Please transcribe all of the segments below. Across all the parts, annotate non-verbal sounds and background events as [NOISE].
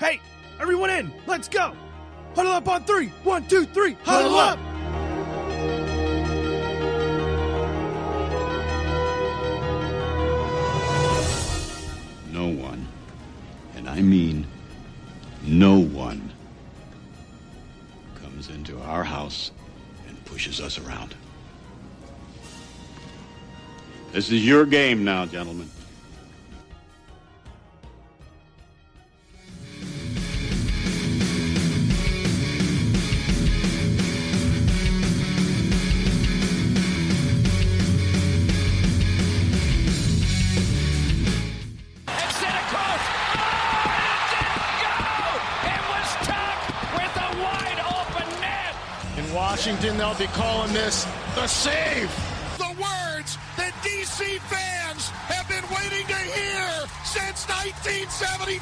Hey, everyone in! Let's go! Huddle up on three! One, two, three! Huddle, up! No one, and I mean no one, comes into our house and pushes us around. This is your game now, gentlemen. Be calling this the save. the words that DC fans have been waiting to hear since 1974.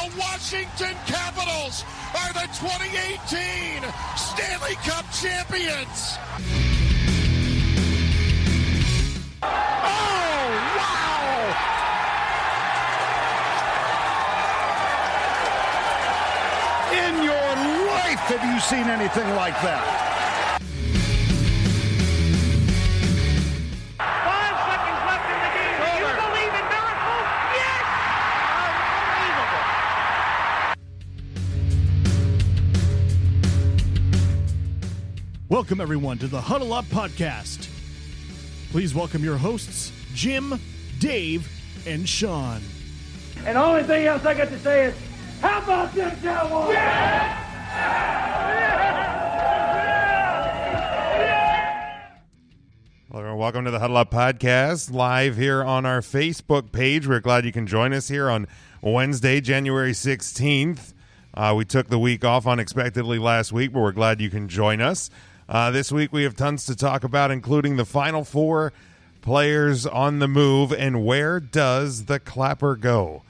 The Washington Capitals are the 2018 Stanley Cup champions. Oh, wow! In your life, have you seen anything like that? Welcome, everyone, to the Huddle Up Podcast. Please welcome your hosts, Jim, Dave, and Sean. And the only thing else I got to say is, how about them Cowboys? Hello, everyone. welcome to the Huddle Up Podcast, live here on our Facebook page. We're glad you can join us here on Wednesday, January 16th. Uh, we took the week off unexpectedly last week, but we're glad you can join us. Uh, this week we have tons to talk about, including the final four players on the move and where does the clapper go.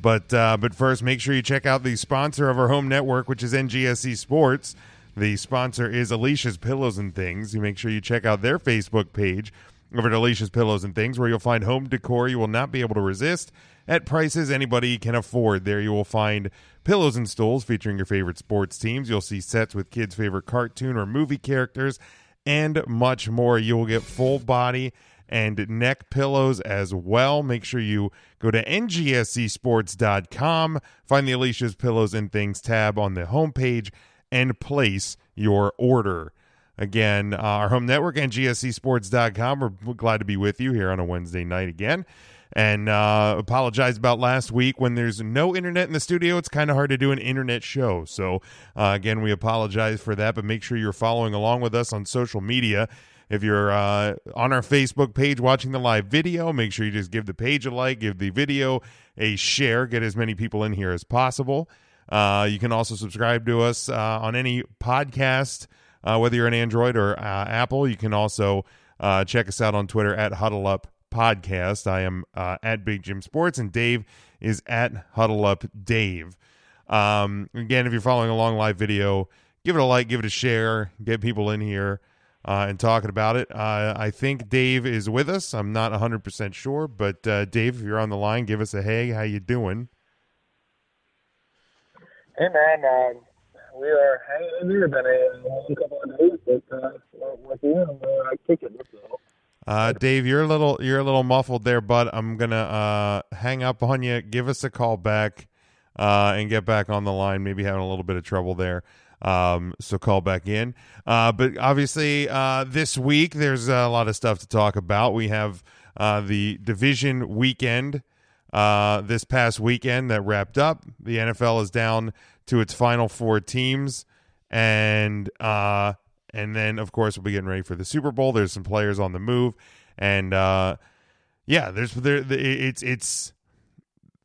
But uh, but first, make sure you check out the sponsor of our home network, which is NGSC Sports. The sponsor is Alicia's Pillows and Things. You make sure you check out their Facebook page over at Alicia's Pillows and Things, where you'll find home decor you will not be able to resist at prices anybody can afford. There you will find pillows and stools featuring your favorite sports teams. You'll see sets with kids' favorite cartoon or movie characters, and much more. You will get full body and neck pillows as well. Make sure you go to ngscsports.com, find the Alicia's Pillows and Things tab on the homepage, and place your order. Again, uh, our home network, ngscsports.com. We're glad to be with you here on a Wednesday night again. And uh, apologize about last week when there's no internet in the studio. It's kind of hard to do an internet show. So, uh, again, we apologize for that, but make sure you're following along with us on social media. If you're uh, on our Facebook page watching the live video, make sure you just give the page a like, give the video a share, get as many people in here as possible. Uh, you can also subscribe to us uh, on any podcast, uh, whether you're an Android or uh, Apple. You can also uh, check us out on Twitter at Huddle Up Podcast. I am uh, at Big Jim Sports, and Dave is at Huddle Up Dave. Um, again, if you're following along live video, give it a like, give it a share, get people in here uh, and talking about it. Uh, I think Dave is with us. I'm not 100% sure, but uh, Dave, if you're on the line, give us a hey. How you doing? Hey man, um, we are hanging in there. Been a of days, but uh, with you, uh, kicking it. So. Uh, Dave, you're a little you're a little muffled there, but I'm gonna uh, hang up on you. Give us a call back uh, and get back on the line. Maybe having a little bit of trouble there. Um, so call back in. Uh, but obviously, uh, this week there's a lot of stuff to talk about. We have uh, the division weekend uh, this past weekend that wrapped up. The NFL is down to its final four teams, and uh, and then of course we'll be getting ready for the Super Bowl. There's some players on the move, and uh, yeah, there's there it's it's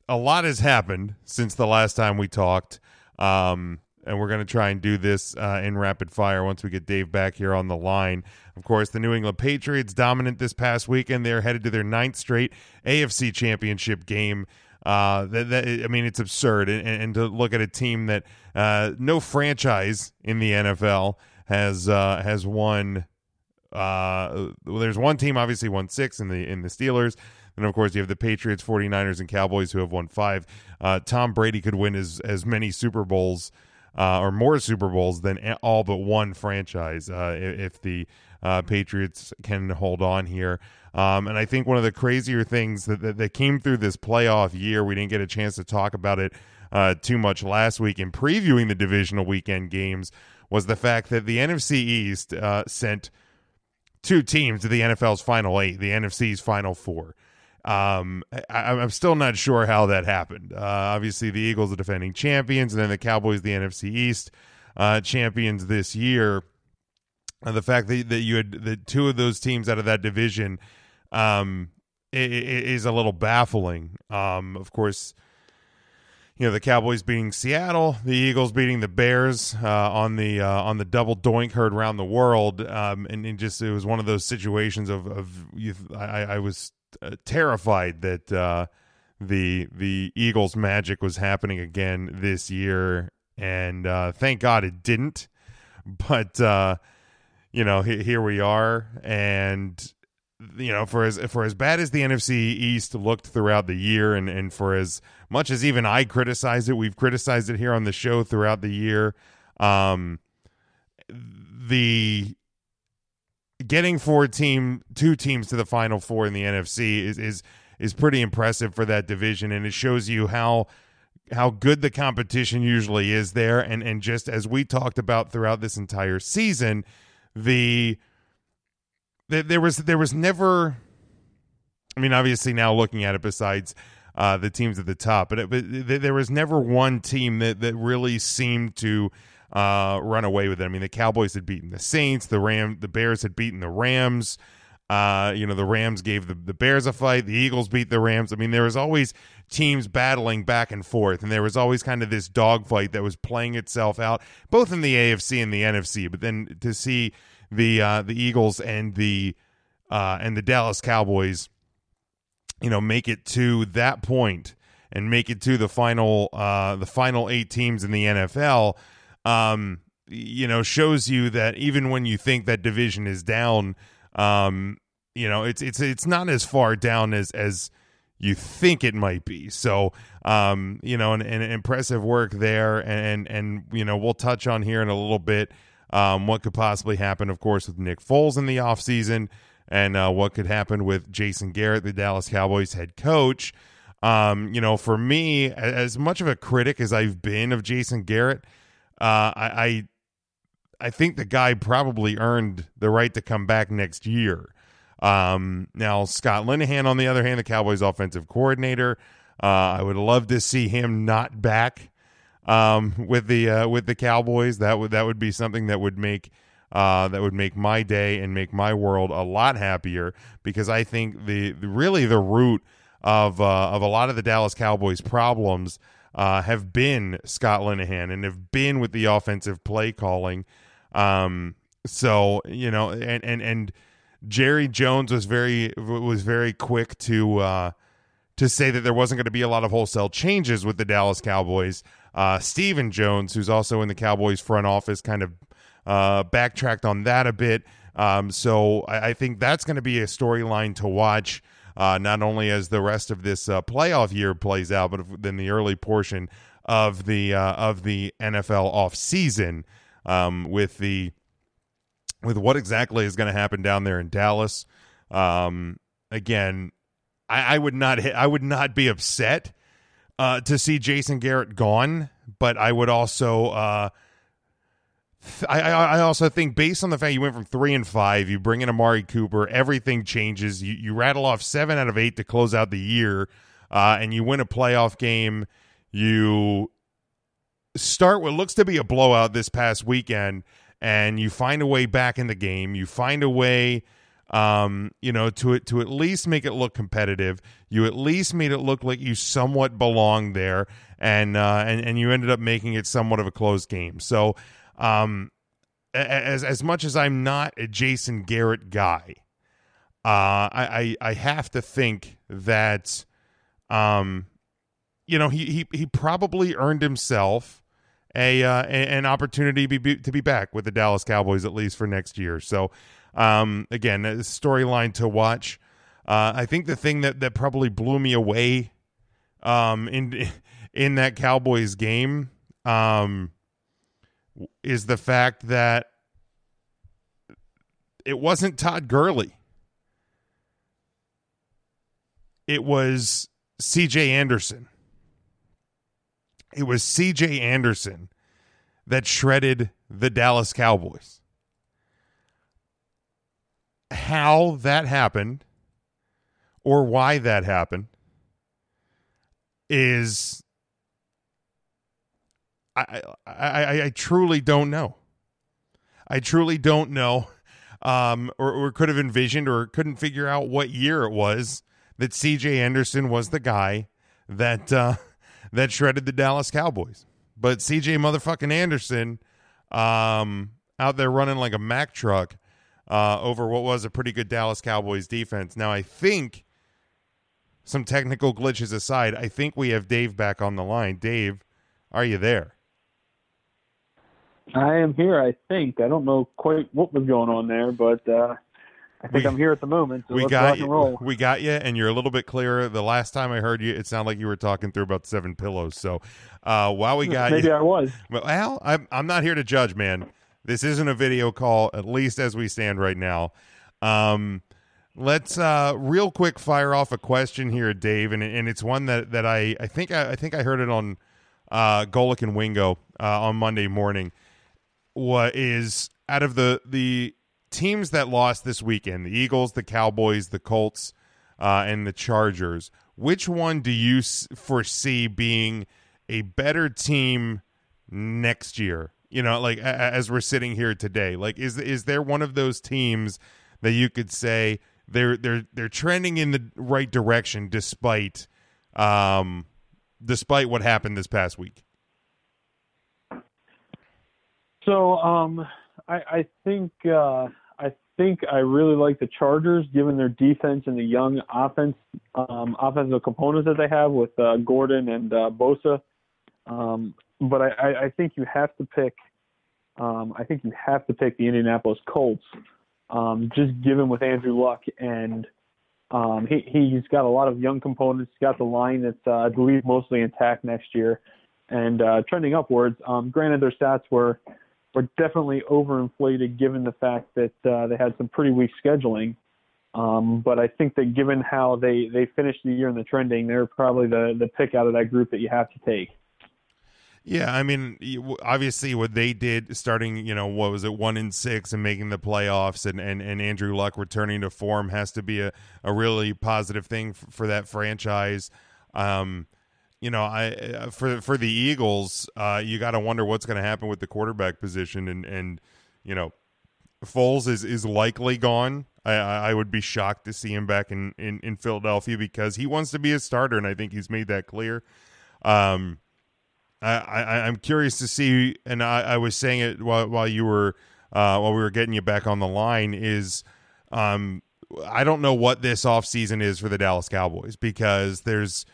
a lot has happened since the last time we talked. Um, and we're going to try and do this uh, in rapid fire once we get Dave back here on the line. Of course, the New England Patriots dominant this past weekend. They're headed to their ninth straight AFC Championship game. Uh, that, that I mean, it's absurd, and, and to look at a team that uh, no franchise in the NFL has uh, has won. Uh, well, there's one team obviously won six in the in the Steelers. And of course, you have the Patriots, 49ers, and Cowboys who have won five. Uh, Tom Brady could win as, as many Super Bowls uh, or more Super Bowls than all but one franchise uh, if the uh, Patriots can hold on here. Um, and I think one of the crazier things that, that, that, came through this playoff year, we didn't get a chance to talk about it uh, too much last week in previewing the divisional weekend games, was the fact that the NFC East uh, sent two teams to the NFL's final eight, the NFC's final four. Um, I, am still not sure how that happened. Uh, obviously, the Eagles are defending champions, and then the Cowboys, the NFC East uh, champions this year. And the fact that, that you had the two of those teams out of that division um, is a little baffling. Um, of course, you know the Cowboys beating Seattle, the Eagles beating the Bears uh, on the uh, on the double doink heard around the world, um, and, and, just it was one of those situations of of I, I was uh, terrified that uh, the the Eagles magic was happening again this year, and uh, thank God it didn't. But uh, you know, here we are, and you know, for as for as bad as the NFC East looked throughout the year, and and for as much as even I criticize it, we've criticized it here on the show throughout the year. Um, the getting four team two teams to the final four in the NFC is is is pretty impressive for that division, and it shows you how how good the competition usually is there, and and just as we talked about throughout this entire season, the there was there was never. I mean, obviously now looking at it, besides uh, the teams at the top, but, it, but there was never one team that that really seemed to uh, run away with it. I mean, the Cowboys had beaten the Saints, the Ram, the Bears had beaten the Rams. Uh, you know, the Rams gave the, the Bears a fight. The Eagles beat the Rams. I mean, there was always teams battling back and forth, and there was always kind of this dogfight that was playing itself out, both in the AFC and the NFC. But then to see the uh, the Eagles and the uh, and the Dallas Cowboys, you know, make it to that point and make it to the final uh, the final eight teams in the NFL um, you know, shows you that even when you think that division is down, um, you know, it's it's it's not as far down as as you think it might be. So, um, you know, an, an impressive work there, and and you know, we'll touch on here in a little bit um, what could possibly happen, of course, with Nick Foles in the offseason and uh, what could happen with Jason Garrett, the Dallas Cowboys head coach. Um, you know, for me, as much of a critic as I've been of Jason Garrett, uh, I, I I think the guy probably earned the right to come back next year. Um, now Scott Linehan, on the other hand, the Cowboys' offensive coordinator, uh, I would love to see him not back um, with the uh, with the Cowboys. That would that would be something that would make uh, that would make my day and make my world a lot happier because I think the, really the root of uh, of a lot of the Dallas Cowboys problems uh, have been Scott Linehan and have been with the offensive play calling. Um, so you know, and and and Jerry Jones was very was very quick to uh, to say that there wasn't going to be a lot of wholesale changes with the Dallas Cowboys. Uh, Stephen Jones, who's also in the Cowboys front office, kind of uh, backtracked on that a bit. Um, so I, I think that's going to be a storyline to watch uh, not only as the rest of this uh, playoff year plays out, but then the early portion of the uh, of the NFL off season um, with the with what exactly is going to happen down there in Dallas. Um, again, I, I, would not I would not be upset uh, to see Jason Garrett gone, but I would also uh, I, I also think based on the fact you went from three and five, you bring in Amari Cooper, everything changes. You you rattle off seven out of eight to close out the year, uh, and you win a playoff game. You start what looks to be a blowout this past weekend, and you find a way back in the game. You find a way, um, you know, to it to at least make it look competitive. You at least made it look like you somewhat belong there, and uh, and and you ended up making it somewhat of a close game. So. Um, as as much as I'm not a Jason Garrett guy, uh, I, I I have to think that, um, you know, he he he probably earned himself a uh, an opportunity to be to be back with the Dallas Cowboys at least for next year. So, um, again, a storyline to watch. Uh, I think the thing that that probably blew me away um, in [LAUGHS] in that Cowboys game um, is the fact that it wasn't Todd Gurley. It was CJ Anderson. It was CJ Anderson that shredded the Dallas Cowboys. How that happened or why that happened is I, I, I, truly don't know. I truly don't know, um, or, or could have envisioned or couldn't figure out what year it was that C.J. Anderson was the guy that uh, that shredded the Dallas Cowboys. But C.J. motherfucking Anderson, um, out there running like a Mack truck uh, over what was a pretty good Dallas Cowboys defense. Now I think some technical glitches aside, I think we have Dave back on the line. Dave, are you there? I am here. I think I don't know quite what was going on there, but uh, I think We- I'm here at the moment. So we got you. and roll. We got you, and you're a little bit clearer. The last time I heard you, it sounded like you were talking through about seven pillows. So, uh, while we got Maybe you, I was. well, I'm I'm not here to judge, man. This isn't a video call, at least as we stand right now. Um, let's uh, real quick fire off a question here, Dave, and and it's one that that I I think I, I think I heard it on uh, Golic and Wingo uh, on Monday morning. What is out of the the teams that lost this weekend? The Eagles, the Cowboys, the Colts, uh, and the Chargers. Which one do you foresee being a better team next year? You know, like as we're sitting here today, like is is there one of those teams that you could say they're they're they're trending in the right direction despite um despite what happened this past week? So um, I, I think uh, I think I really like the Chargers, given their defense and the young offense um, offensive components that they have with uh, Gordon and uh, Bosa. Um, but I, I, think you have to pick. Um, I think you have to pick the Indianapolis Colts, um, just given with Andrew Luck and um, he he's got a lot of young components. He's got the line that's uh, I believe mostly intact next year, and uh, trending upwards. Um, granted, their stats were were definitely overinflated given the fact that uh, they had some pretty weak scheduling. Um, but I think that given how they, they finished the year in the trending, they're probably the, the pick out of that group that you have to take. Yeah, I mean, obviously, what they did, starting, you know, what was it, one in six, and making the playoffs, and and, and Andrew Luck returning to form has to be a, a really positive thing for, for that franchise. Um, you know, I uh, for for the Eagles, uh, you got to wonder what's going to happen with the quarterback position, and and you know, Foles is is likely gone. I, I would be shocked to see him back in, in in Philadelphia because he wants to be a starter, and I think he's made that clear. Um, I, I I'm curious to see, and I, I was saying it while while you were uh, while we were getting you back on the line is, um, I don't know what this offseason is for the Dallas Cowboys because there's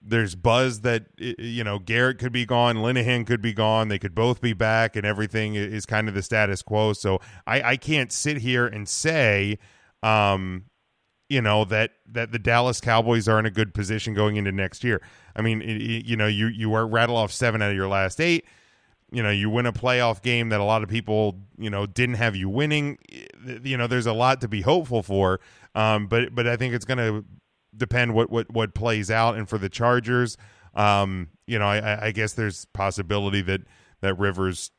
there's buzz that you know Garrett could be gone, Linehan could be gone, they could both be back, and everything is kind of the status quo. So I, I can't sit here and say, um, you know that that the Dallas Cowboys are in a good position going into next year. I mean, i- i- you know, you you are rattle off seven out of your last eight. You know, you win a playoff game that a lot of people you know didn't have you winning. You know, there's a lot to be hopeful for. Um, but but I think it's going to depend what what what plays out. And for the Chargers, um, you know, I- I, guess there's possibility that that Rivers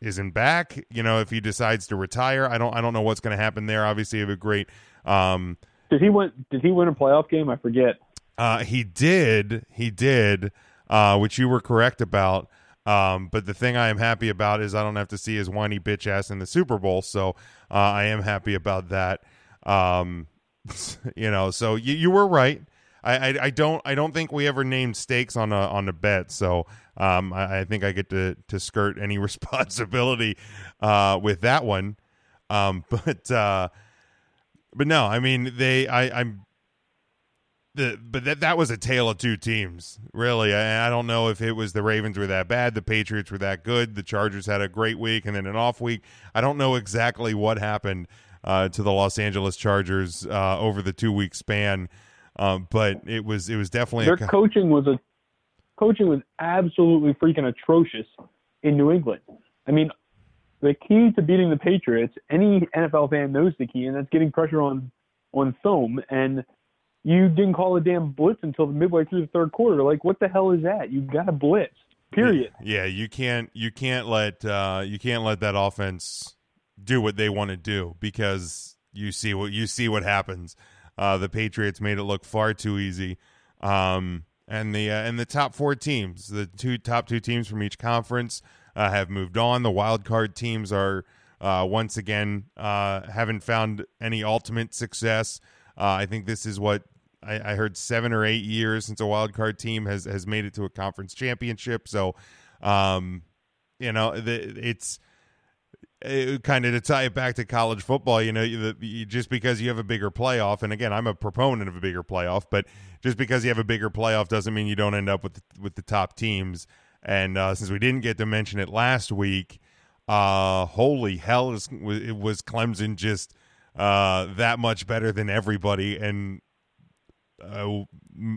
isn't back. You know, if he decides to retire, I don't I don't know what's going to happen there. Obviously, have a great. Um, Did he win? Did he win a playoff game? I forget. uh, he did, he did, uh, which you were correct about. Um, but the thing I am happy about is I don't have to see his whiny bitch ass in the Super Bowl, so uh, I am happy about that. Um, [LAUGHS] you know, so you, you were right. I, I, I don't I don't think we ever named stakes on a on a bet, so um, I, I think I get to to skirt any [LAUGHS] responsibility uh, with that one. Um, [LAUGHS] but uh, but no, I mean they I I'm the but that that was a tale of two teams, really. I, I don't know if it was the Ravens were that bad, the Patriots were that good, the Chargers had a great week and then an off week. I don't know exactly what happened, uh, to the Los Angeles Chargers uh, over the two week span. Um, but it was it was definitely Their a, coaching was a coaching was absolutely freaking atrocious in New England. I mean, the key to beating the Patriots, any NFL fan knows the key, and that's getting pressure on on Thome. And you didn't call a damn blitz until midway through the third quarter. Like, what the hell is that? You got to blitz. Period. Yeah, you can't you can't let uh, you can't let that offense do what they want to do because you see what you see what happens. Uh, the Patriots made it look far too easy, um, and the uh, and the top four teams, the two top two teams from each conference, uh, have moved on. The wild card teams are uh, once again uh, haven't found any ultimate success. Uh, I think this is what I, I, heard seven or eight years since a wild card team has has made it to a conference championship. So, um, you know, the, it's it, kind of to tie it back to college football. You know, you, you, just because you have a bigger playoff, and again, I'm a proponent of a bigger playoff, but just because you have a bigger playoff doesn't mean you don't end up with the, with the top teams. And uh, since we didn't get to mention it last week, uh, holy hell, it was, it was Clemson just uh, that much better than everybody, and uh,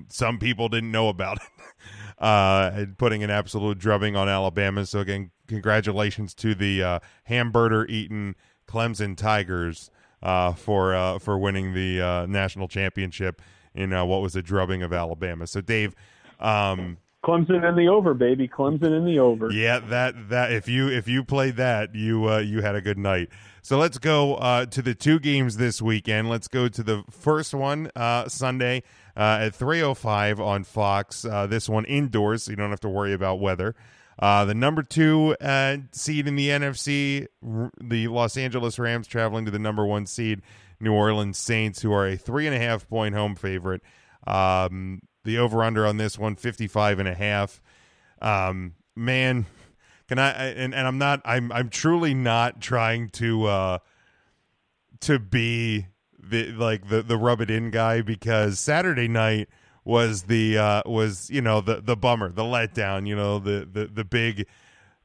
some people didn't know about it. [LAUGHS] Uh, putting an absolute drubbing on Alabama. So again, congratulations to the uh, hamburger eating Clemson Tigers uh, for uh, for winning the uh, national championship in uh, what was a drubbing of Alabama. So Dave. Um, Clemson in the over, baby. Clemson in the over. Yeah, that that if you if you played that, you uh, you had a good night. So let's go uh, to the two games this weekend. Let's go to the first one uh, Sunday uh, at 3:05 on Fox. Uh, this one indoors, so you don't have to worry about weather. Uh, the number two uh, seed in the NFC, the Los Angeles Rams, traveling to the number one seed New Orleans Saints, who are a three and a half point home favorite. Um, the over under on this one, 55 and a half. Um, man, can I, and, and I'm not, I'm, I'm truly not trying to, uh, to be the, like the, the rub it in guy because Saturday night was the, uh, was, you know, the, the bummer, the letdown, you know, the, the, the big,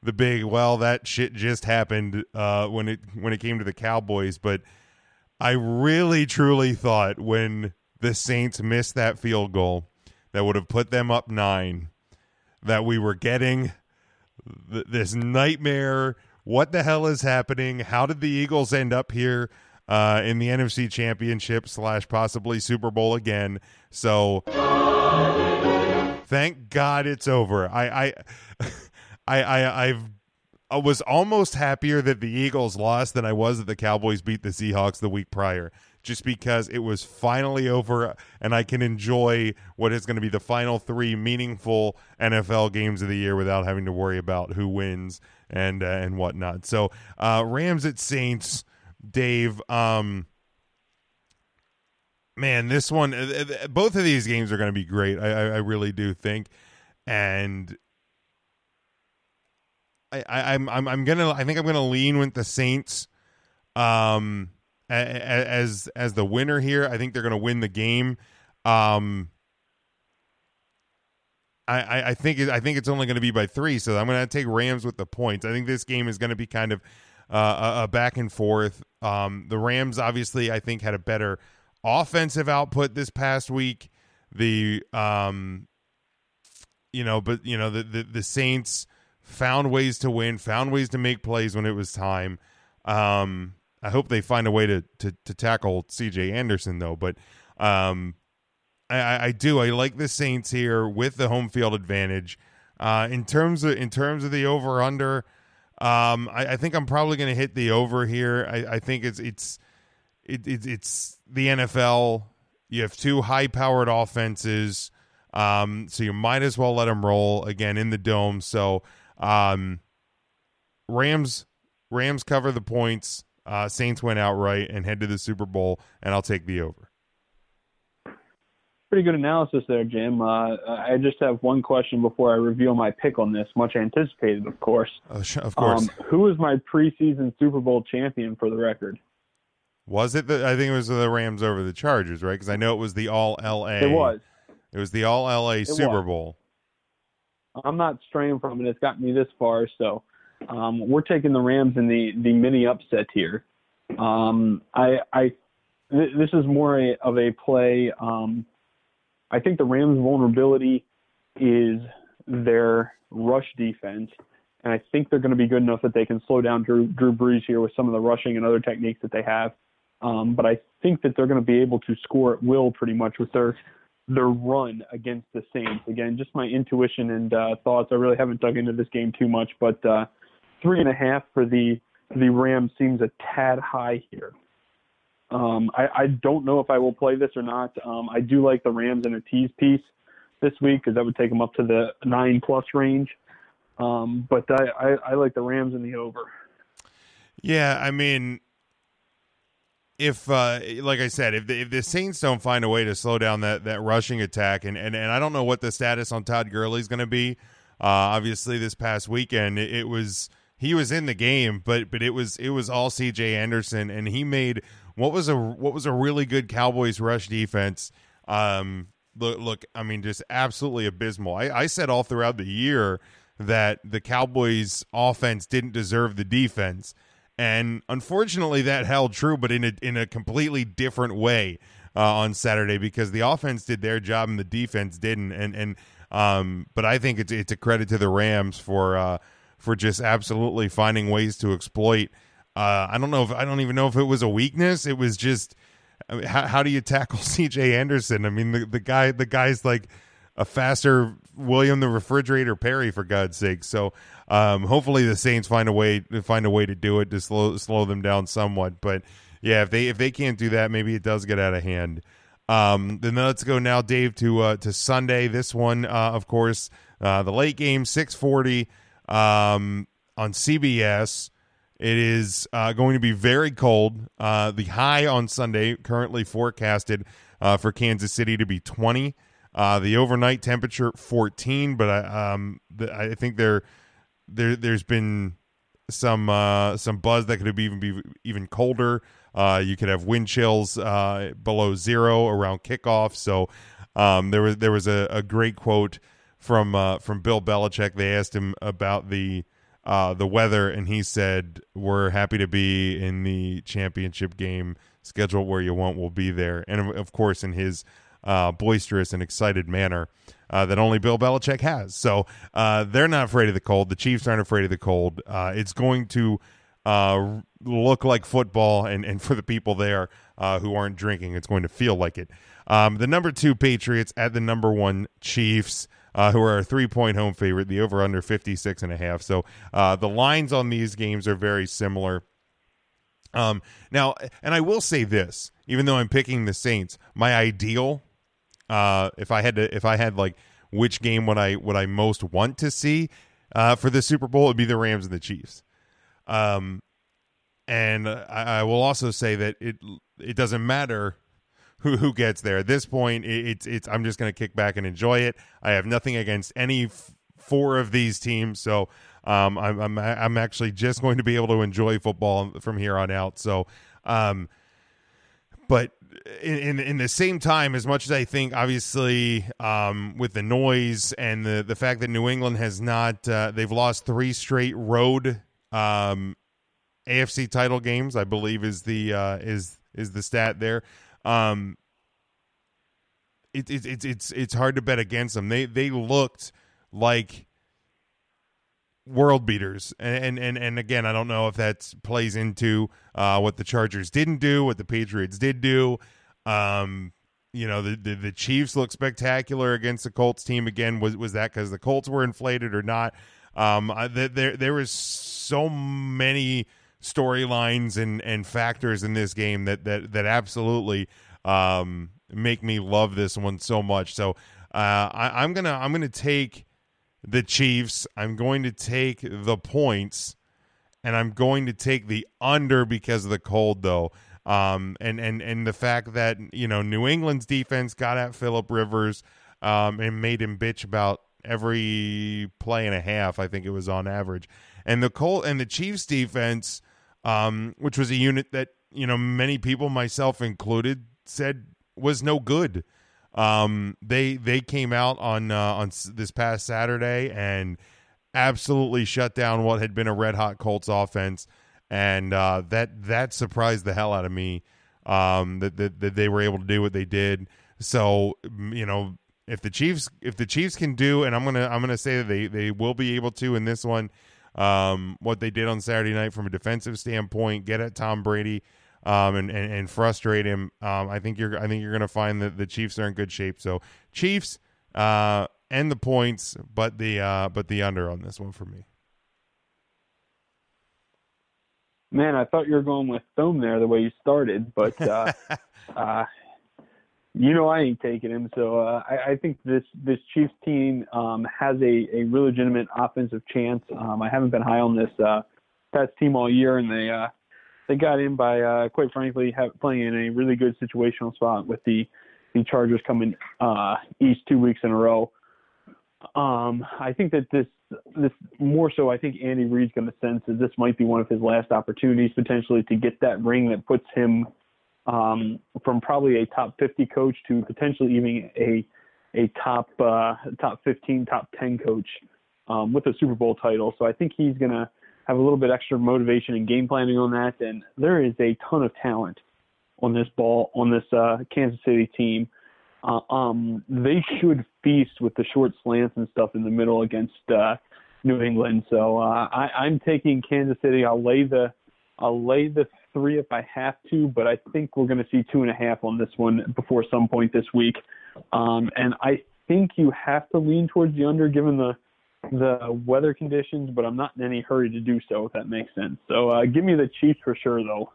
the big, well, that shit just happened, uh, when it, when it came to the Cowboys. But I really, truly thought when the Saints missed that field goal, that would have put them up nine, that we were getting th- this nightmare. What the hell is happening? How did the Eagles end up here uh, in the NFC Championship slash possibly Super Bowl again? So thank God it's over. I I [LAUGHS] I, I I've I was almost happier that the Eagles lost than I was that the Cowboys beat the Seahawks the week prior just because it was finally over and I can enjoy what is going to be the final three meaningful NFL games of the year without having to worry about who wins and uh, and whatnot. So uh, Rams at Saints, Dave. Um, man, this one, uh, both of these games are going to be great. I, I, I really do think, and I, I, I'm I'm I'm gonna I think I'm gonna lean with the Saints. Um, as as the winner here. I think they're to win the game. Um, I, I think I think it's only going to be by three, so I'm going to take Rams with the points. I think this game is going to be kind of uh, a, a, back and forth. Um, the Rams obviously I think had a better offensive output this past week. The um, you know, but you know the, the the Saints found ways to win, found ways to make plays when it was time. Um, I hope they find a way to to, to tackle C.J. Anderson though. But um, I, I do I like the Saints here with the home field advantage. Uh, in terms of in terms of the over under, um, I, I, think I'm probably going to hit the over here. I, I think it's it's it, it, it's the NFL. You have two high powered offenses, um, so you might as well let them roll again in the dome. So um, Rams Rams cover the points. Uh, Saints went outright and head to the Super Bowl, and I'll take the over. Pretty good analysis there, Jim. Uh, I just have one question before I reveal my pick on this, much anticipated, of course. Oh, of course. Um, who is my preseason Super Bowl champion for the record? Was it the? I think it was the Rams over the Chargers, right? Because I know it was the All LA. It was. It was the All LA Super was. Bowl. I'm not straying from it. It's gotten me this far, so um, we're taking the Rams in the the mini upset here. Um, I, I, th- this is more a, of a play. Um, I think the Rams' vulnerability is their rush defense, and I think they're going to be good enough that they can slow down Drew, Drew Brees here with some of the rushing and other techniques that they have. Um, but I think that they're going to be able to score at will pretty much with their their run against the Saints. Again, just my intuition and uh, thoughts. I really haven't dug into this game too much, but uh, three and a half for the the Rams seems a tad high here. Um, I, I don't know if I will play this or not. Um, I do like the Rams in a tease piece this week because that would take them up to the nine plus range. Um, but I, I, I like the Rams in the over. Yeah, I mean, if uh, like I said, if the, if the Saints don't find a way to slow down that, that rushing attack, and, and, and I don't know what the status on Todd Gurley is going to be. Uh, obviously, this past weekend it, it, was he was in the game, but but it was it was all C.J. Anderson, and he made what was a what was a really good Cowboys rush defense. Um, look, look, I mean, just absolutely abysmal. I, I said all throughout the year that the Cowboys' offense didn't deserve the defense and unfortunately that held true but in a in a completely different way uh, on Saturday because the offense did their job and the defense didn't. And and um but I think it's it's a credit to the Rams for uh for just absolutely finding ways to exploit uh I don't know if I don't even know if it was a weakness. It was just I mean, how, how do you tackle [LAUGHS] CJ Anderson? I mean the the guy the guy's like a faster William the Refrigerator Perry for God's sake. So um, hopefully the Saints find a way find a way to do it to slow slow them down somewhat. But yeah, if they if they can't do that, maybe it does get out of hand. Um, then let's go now, Dave, to uh, to Sunday. This one, uh, of course, uh, the late game, six forty um, on CBS. It is uh, going to be very cold. Uh, the high on Sunday currently forecasted uh, for Kansas City to be twenty. Uh, the overnight temperature 14, but I um I think there there there's been some uh, some buzz that could even be even colder. Uh, you could have wind chills uh, below zero around kickoff. So um, there was there was a, a great quote from uh, from Bill Belichick. They asked him about the uh, the weather, and he said, "We're happy to be in the championship game. Schedule where you want, we'll be there." And of course, in his uh, boisterous and excited manner uh, that only Bill Belichick has. So uh, they're not afraid of the cold. The Chiefs aren't afraid of the cold. Uh, it's going to uh, look like football, and, and for the people there uh, who aren't drinking, it's going to feel like it. Um, the number two Patriots at the number one Chiefs. Uh, who are a three point home favorite, the over under 56 and a half. So uh, the lines on these games are very similar. Um, now, and I will say this, even though I'm picking the Saints, my ideal uh, if I had to, if I had like which game would I would I most want to see uh, for the Super Bowl, it'd be the Rams and the Chiefs. Um, and I, I will also say that it it doesn't matter who who gets there at this point. It, it's it's I'm just going to kick back and enjoy it. I have nothing against any f- four of these teams, so um, I'm I'm I'm actually just going to be able to enjoy football from here on out. So, um, but in, in, in the same time, as much as I think, obviously, um, with the noise and the the fact that New England has not, uh, they've lost three straight road um, AFC title games. I believe is the uh, is is the stat there. Um, it, it, it, it's it's hard to bet against them. They they looked like world beaters. And and and again i don't know if that plays into uh, what the chargers didn't do what the patriots did do. Um you know the, the, the chiefs look spectacular against the colts team again. Was was that because the colts were inflated or not? Um there there was so many storylines and and factors in this game that that that absolutely um make me love this one so much. So uh I, i'm gonna i'm gonna take the Chiefs. I'm going to take the points, and I'm going to take the under because of the cold, though. Um, and and and the fact that you know New England's defense got at Philip Rivers, um, and made him bitch about every play and a half. I think it was on average, and the Colt and the Chiefs defense, um, which was a unit that you know many people, myself included, said was no good. Um, they they came out on uh, on this past Saturday and absolutely shut down what had been a red hot Colts offense. and uh, that that surprised the hell out of me um, that, that that they were able to do what they did. So you know, if the Chiefs if the Chiefs can do, and I'm gonna I'm gonna say that they they will be able to in this one, um, what they did on Saturday night from a defensive standpoint, get at Tom Brady. Um, and, and, and frustrate him. Um, I think you're I think you're going to find that the Chiefs are in good shape. So Chiefs uh, and the points, but the uh, but the under on this one for me. Man, I thought you were going with Thome there the way you started, but uh, [LAUGHS] uh, you know I ain't taking him. So uh, I, I think this this Chiefs team um, has a, a real legitimate offensive chance. Um, I haven't been high on this uh, Pats team all year, and they uh, they got in by uh, quite frankly have, playing in a really good situational spot with the the Chargers coming uh, east two weeks in a row. Um, I think that this this more so. I think Andy Reid's going to sense that this might be one of his last opportunities potentially to get that ring that puts him um, from probably a top 50 coach to potentially even a a top uh, top 15, top 10 coach um, with a Super Bowl title. So I think he's going to have a little bit extra motivation and game planning on that. And there is a ton of talent on this ball on this uh, Kansas City team. Uh, um, they should feast with the short slants and stuff in the middle against uh, New England. So uh, I, I'm taking Kansas City. I'll lay the I'll lay the three if I have to, but I think we're going to see two and a half on this one before some point this week. Um, and I think you have to lean towards the under given the the weather conditions, but I'm not in any hurry to do so. If that makes sense. So uh, give me the Chiefs for sure, though.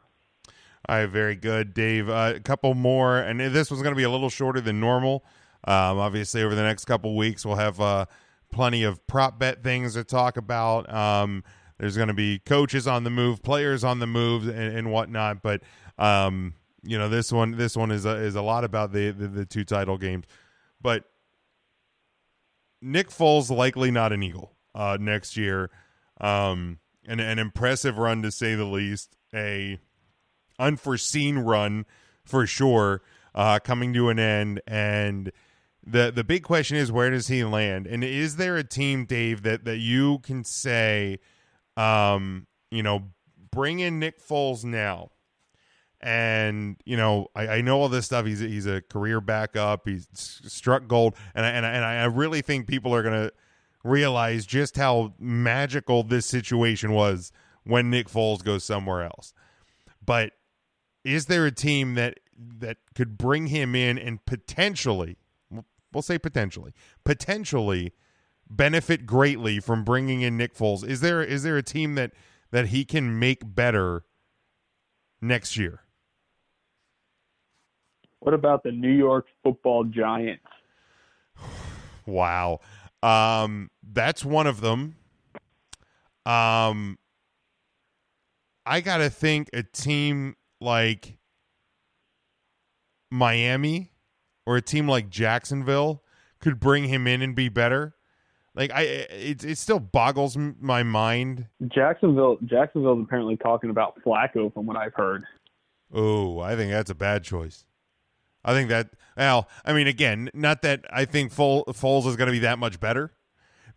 All right, very good, Dave. Uh, a couple more, and this one's going to be a little shorter than normal. Um, obviously, over the next couple weeks, we'll have uh, plenty of prop bet things to talk about. Um, there's going to be coaches on the move, players on the move, and, and whatnot. But um, you know, this one, this one is a, is a lot about the, the the two title games. But Nick Foles likely not an Eagle uh, next year. Um, an, an impressive run to say the least. A unforeseen run for sure uh, coming to an end and the the big question is where does he land and is there a team dave that that you can say um you know bring in nick foles now and you know I, I know all this stuff. He's he's a career backup. He's struck gold. And I, and I, and I really think people are gonna realize just how magical this situation was when Nick Foles goes somewhere else. But is there a team that that could bring him in and potentially we'll say potentially potentially benefit greatly from bringing in Nick Foles? Is there is there a team that that he can make better next year what about the New York Football Giants wow um that's one of them um I got to think a team like Miami or a team like Jacksonville could bring him in and be better. Like I, it it still boggles my mind. Jacksonville, Jacksonville's apparently talking about Flacco, from what I've heard. Oh, I think that's a bad choice. I think that. Well, I mean, again, not that I think Foles is going to be that much better,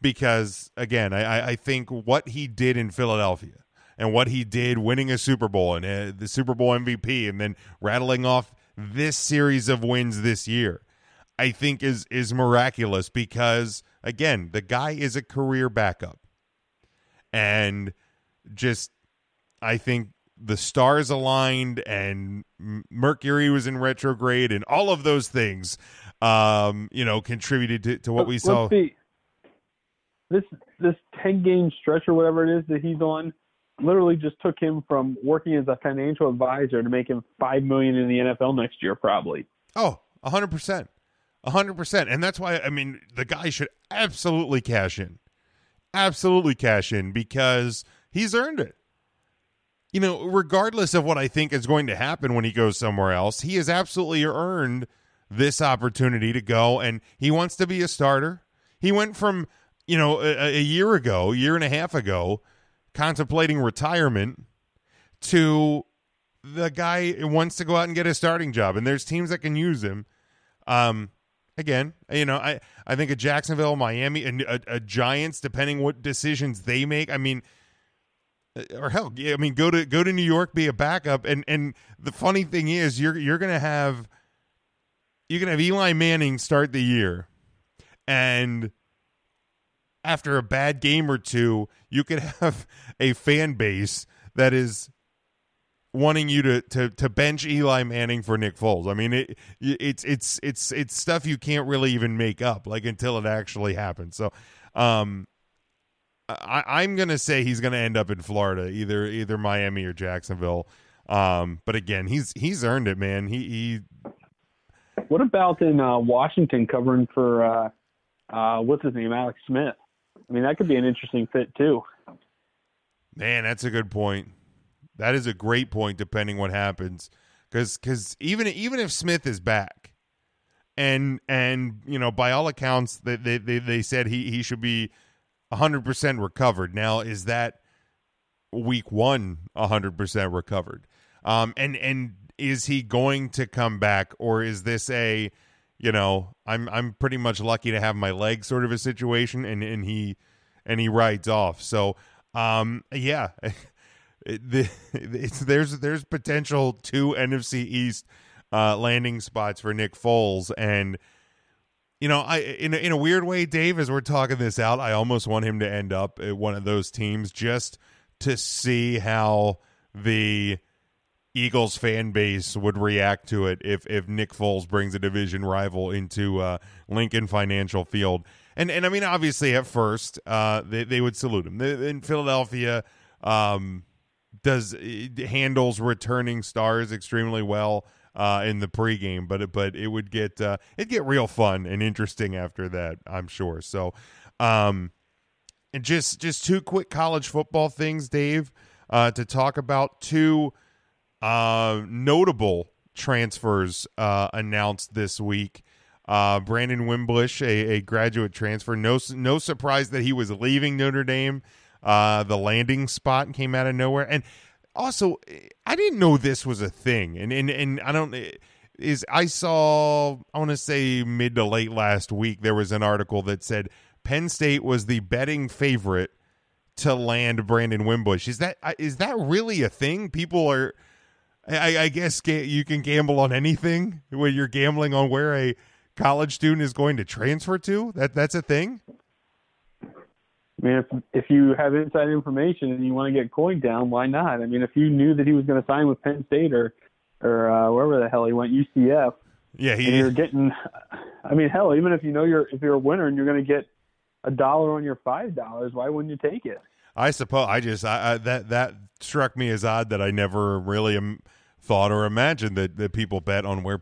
because again, I, I think what he did in Philadelphia and what he did winning a Super Bowl and uh, the Super Bowl MVP and then rattling off this series of wins this year. I think is is miraculous because again, the guy is a career backup. And just I think the stars aligned and Mercury was in retrograde and all of those things um, you know, contributed to, to what we saw. See, this this 10 game stretch or whatever it is that he's on literally just took him from working as a financial advisor to make him five million in the NFL next year, probably. Oh, hundred percent, hundred percent, and that's why I mean the guy should absolutely cash in, absolutely cash in because he's earned it. You know, regardless of what I think is going to happen when he goes somewhere else, he has absolutely earned this opportunity to go, and he wants to be a starter. He went from you know a, a year ago, year and a half ago contemplating retirement to the guy wants to go out and get a starting job and there's teams that can use him um again you know i i think a jacksonville miami and a, a giants depending what decisions they make i mean or hell, I mean, go to go to New York, be a backup, and and the funny thing is, you're you're gonna have you're gonna have Eli Manning start the year, and after a bad game or two, you could [LAUGHS] have a fan base that is wanting you to to to bench Eli Manning for Nick Foles. I mean, it it's it's it's it's stuff you can't really even make up like until it actually happens. So, um I I'm going to say he's going to end up in Florida, either either Miami or Jacksonville. Um but again, he's he's earned it, man. He he What about in uh, Washington covering for uh, uh, what's his name, Alex Smith? I mean, that could be an interesting fit too. Man, that's a good point. That is a great point. Depending what happens, because because even even if Smith is back, and and you know by all accounts they they they, they said he he should be hundred percent recovered. Now is that week one one hundred percent recovered? Um, and and is he going to come back, or is this a you know I'm I'm pretty much lucky to have my leg sort of a situation, and and he and he rides off. So um, yeah. It, [LAUGHS] the, it's, there's there's potential two NFC East uh, landing spots for Nick Foles, and you know, I in in a weird way, Dave, as we're talking this out, I almost want him to end up at one of those teams just to see how the Eagles fan base would react to it if if Nick Foles brings a division rival into uh, Lincoln Financial Field. And and I mean, obviously, at first, uh, they they would salute him in Philadelphia. Um, does handles returning stars extremely well uh, in the pregame, but it, but it would get uh, it get real fun and interesting after that, I'm sure. So, um, and just just two quick college football things, Dave, uh, to talk about two uh, notable transfers uh, announced this week. Uh, Brandon Wimbush, a, a graduate transfer. No no surprise that he was leaving Notre Dame. Uh, the landing spot came out of nowhere, and also I didn't know this was a thing. And and and I don't is I saw I want to say mid to late last week there was an article that said Penn State was the betting favorite to land Brandon Wimbush. Is that is that really a thing? People are. I, I guess you can gamble on anything when you're gambling on where a college student is going to transfer to. That that's a thing. I mean, if if you have inside information and you want to get coin down, why not? I mean, if you knew that he was going to sign with Penn State or or uh, wherever the hell he went, UCF. Yeah, he. And you're getting. I mean, hell, even if you know you're if you're a winner and you're going to get a dollar on your five dollars, why wouldn't you take it? I suppose I just I, I, that that struck me as odd that I never really am, thought or imagined that, that people bet on where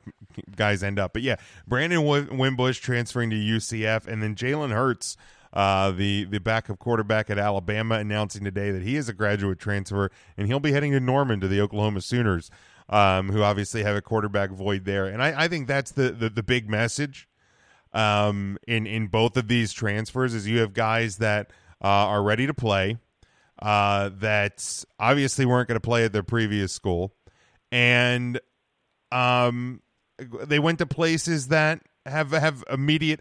guys end up. But yeah, Brandon Wimbush transferring to UCF, and then Jalen Hurts uh, the the backup quarterback at Alabama announcing today that he is a graduate transfer and he'll be heading to Norman to the Oklahoma Sooners, um, who obviously have a quarterback void there. And I, I think that's the, the, the big message um, in in both of these transfers is you have guys that uh, are ready to play, uh, that obviously weren't going to play at their previous school, and um, they went to places that have have immediate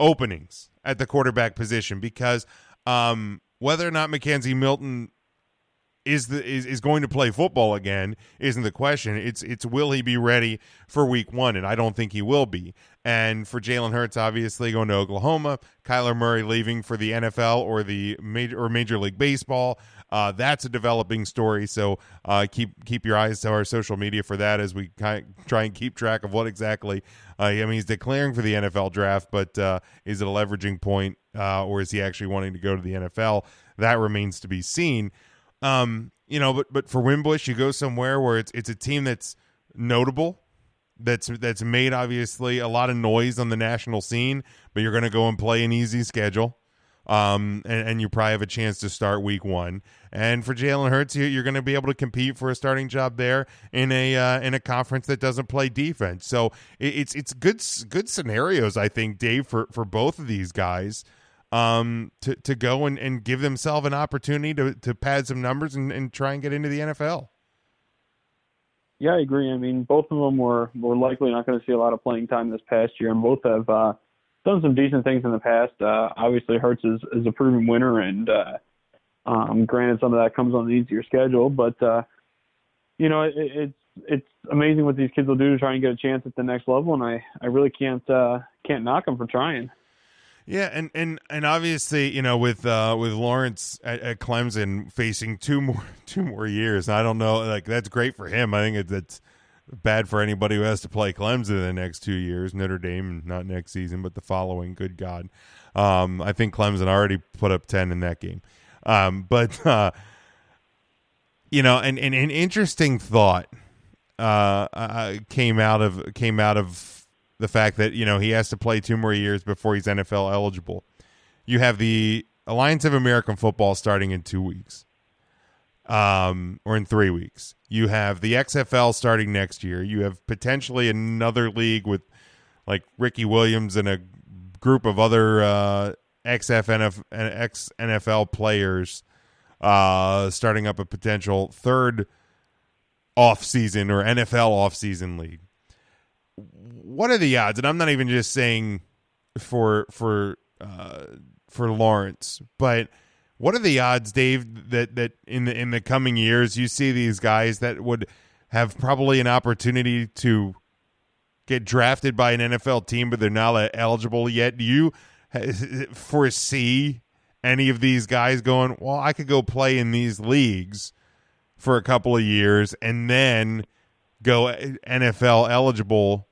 openings at the quarterback position because um, whether or not McKenzie Milton is the is, is going to play football again isn't the question. It's it's will he be ready for week one? And I don't think he will be. And for Jalen Hurts, obviously going to Oklahoma, Kyler Murray leaving for the NFL or the major or Major League Baseball. Uh, that's a developing story. So uh, keep keep your eyes to our social media for that as we kind of try and keep track of what exactly. Uh, I mean, he's declaring for the NFL draft, but uh, is it a leveraging point, uh, or is he actually wanting to go to the NFL? That remains to be seen. Um, you know, but but for Wimbush, you go somewhere where it's it's a team that's notable that's that's made obviously a lot of noise on the national scene, but you're going to go and play an easy schedule um, and, and, you probably have a chance to start week one. And for Jalen Hurts, you, are going to be able to compete for a starting job there in a uh, in a conference that doesn't play defense. So it, it's it's good good scenarios, I think, Dave, for for both of these guys um, to to go and, and give themselves an opportunity to to pad some numbers and, and try and get into the NFL. Yeah, I agree. I mean, both of them were were likely not going to see a lot of playing time this past year, and both have uh, done some decent things in the past. Uh, obviously, Hurts is, is a proven winner, and uh, Um, granted, some of that comes on the easier schedule, but uh, you know, it, it's it's amazing what these kids will do to try and get a chance at the next level, and I I really can't uh, can't knock them for trying. Yeah, and and and obviously, you know, with uh with Lawrence at, at Clemson facing two more [LAUGHS] two more years, I don't know, like that's great for him. I think it, that's bad for anybody who has to play Clemson in the next two years. Notre Dame, not next season, but the following. Good God, um, I think Clemson already put up ten in that game. Um, but [LAUGHS] uh, you know, and, and an interesting thought uh, uh, came out of came out of the fact that you know he has to play two more years before he's NFL eligible. You have the Alliance of American Football starting in two weeks, um, or in three weeks. You have the XFL starting next year. You have potentially another league with like Ricky Williams and a group of other uh, XFNF ex NFL players uh, starting up a potential third off season or NFL off season league what are the odds? And I'm not even just saying for for uh, for Lawrence, but what are the odds, Dave, that that in the in the coming years you see these guys that would have probably an opportunity to get drafted by an NFL team, but they're not eligible yet? Do you foresee any of these guys going? Well, I could go play in these leagues for a couple of years and then go eh, NFL eligible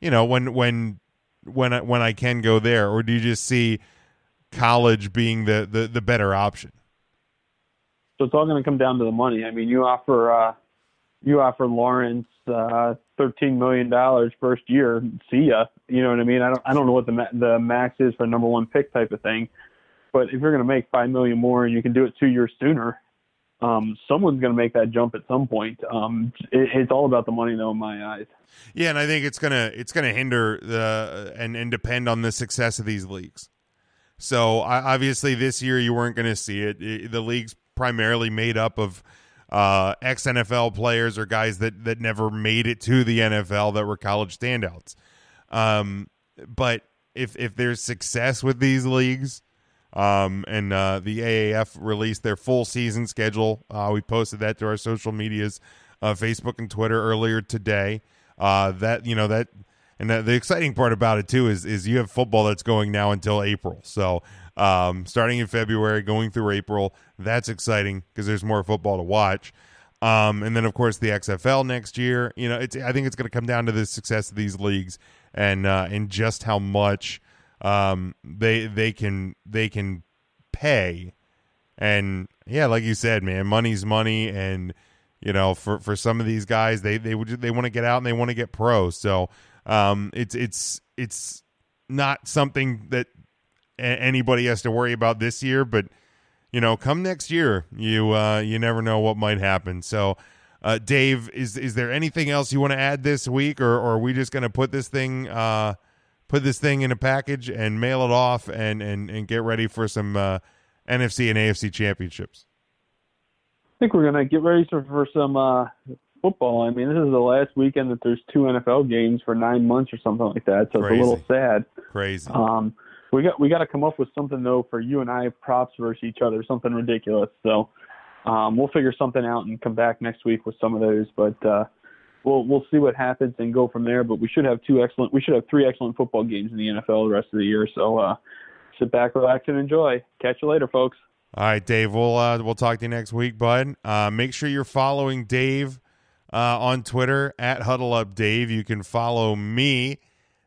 you know when when when I, when I can go there, or do you just see college being the the, the better option? So it's all going to come down to the money. I mean, you offer uh, you offer Lawrence uh, thirteen million dollars first year. See ya. You know what I mean? I don't I don't know what the ma- the max is for number one pick type of thing, but if you're going to make five million more and you can do it two years sooner, um, someone's going to make that jump at some point. Um, it, it's all about the money, though, in my eyes. Yeah, and I think it's gonna it's gonna hinder the and and depend on the success of these leagues. So obviously, this year you weren't going to see it. it. The league's primarily made up of uh, ex NFL players or guys that that never made it to the NFL that were college standouts. Um, but if if there's success with these leagues, um, and uh, the AAF released their full season schedule. Uh, we posted that to our social medias, uh, Facebook and Twitter earlier today. Uh, that you know that, and the, exciting part about it too is is you have football that's going now until April. So um, starting in February, going through April, that's exciting because there's more football to watch. Um, and then of course the XFL next year. You know, it's I think it's going to come down to the success of these leagues and uh, and just how much um, they they can they can pay, and yeah, like you said, man, money's money, and you know, for for some of these guys, they they would they want to get out and they want to get pro, so um, it's it's it's not something that a- anybody has to worry about this year, but you know, come next year, you uh, you never know what might happen. So, uh, Dave, is is there anything else you want to add this week, or, or are we just going to put this thing uh, put this thing in a package and mail it off and and, and get ready for some uh, NFC and AFC championships? I think we're gonna get ready for, for some uh, football. I mean, this is the last weekend that there's two NFL games for nine months or something like that. So Crazy. it's a little sad. Crazy. Um, we got we got to come up with something though for you and I props versus each other, something ridiculous. So um, we'll figure something out and come back next week with some of those. But uh, we'll we'll see what happens and go from there. But we should have two excellent, we should have three excellent football games in the NFL the rest of the year. So uh, sit back, relax, and enjoy. Catch you later, folks. All right, Dave. We'll uh, we'll talk to you next week, bud. Uh, make sure you're following Dave uh, on Twitter at Huddle Up Dave. You can follow me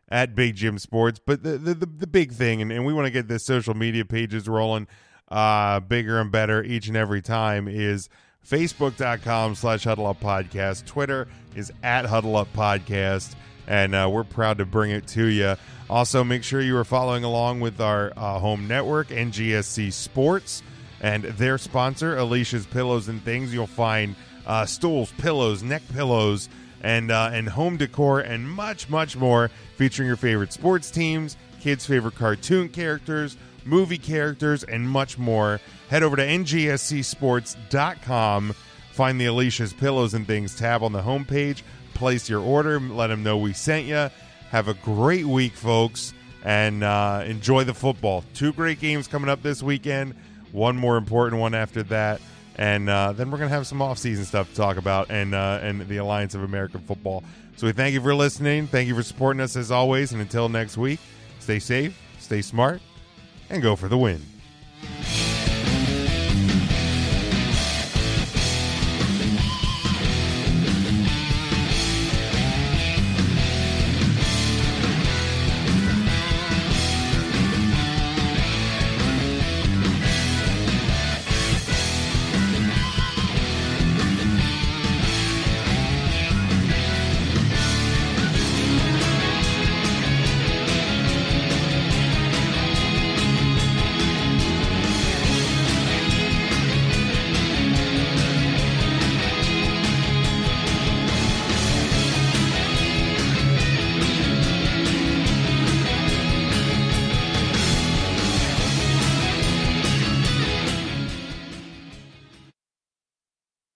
at Big Jim Sports. But the the, the, the big thing, and, and we want to get the social media pages rolling uh, bigger and better each and every time, is Facebook.com slash Huddle Up Podcast. Twitter is at Huddle Up Podcast. And uh, we're proud to bring it to you. Also, make sure you are following along with our uh, home network, NGSC Sports, and their sponsor, Alicia's Pillows and Things. You'll find uh, stools, pillows, neck pillows, and uh, and home decor, and much, much more, featuring your favorite sports teams, kids' favorite cartoon characters, movie characters, and much more. Head over to ngscsports.com. Find the Alicia's Pillows and Things tab on the homepage. Place your order. Let them know we sent you. Have a great week, folks, and uh, enjoy the football. Two great games coming up this weekend. one more important one after that, and uh, then we're gonna have some off-season stuff to talk about, and uh, and the Alliance of American Football. So we thank you for listening. Thank you for supporting us as always, and until next week, stay safe, stay smart, and go for the win.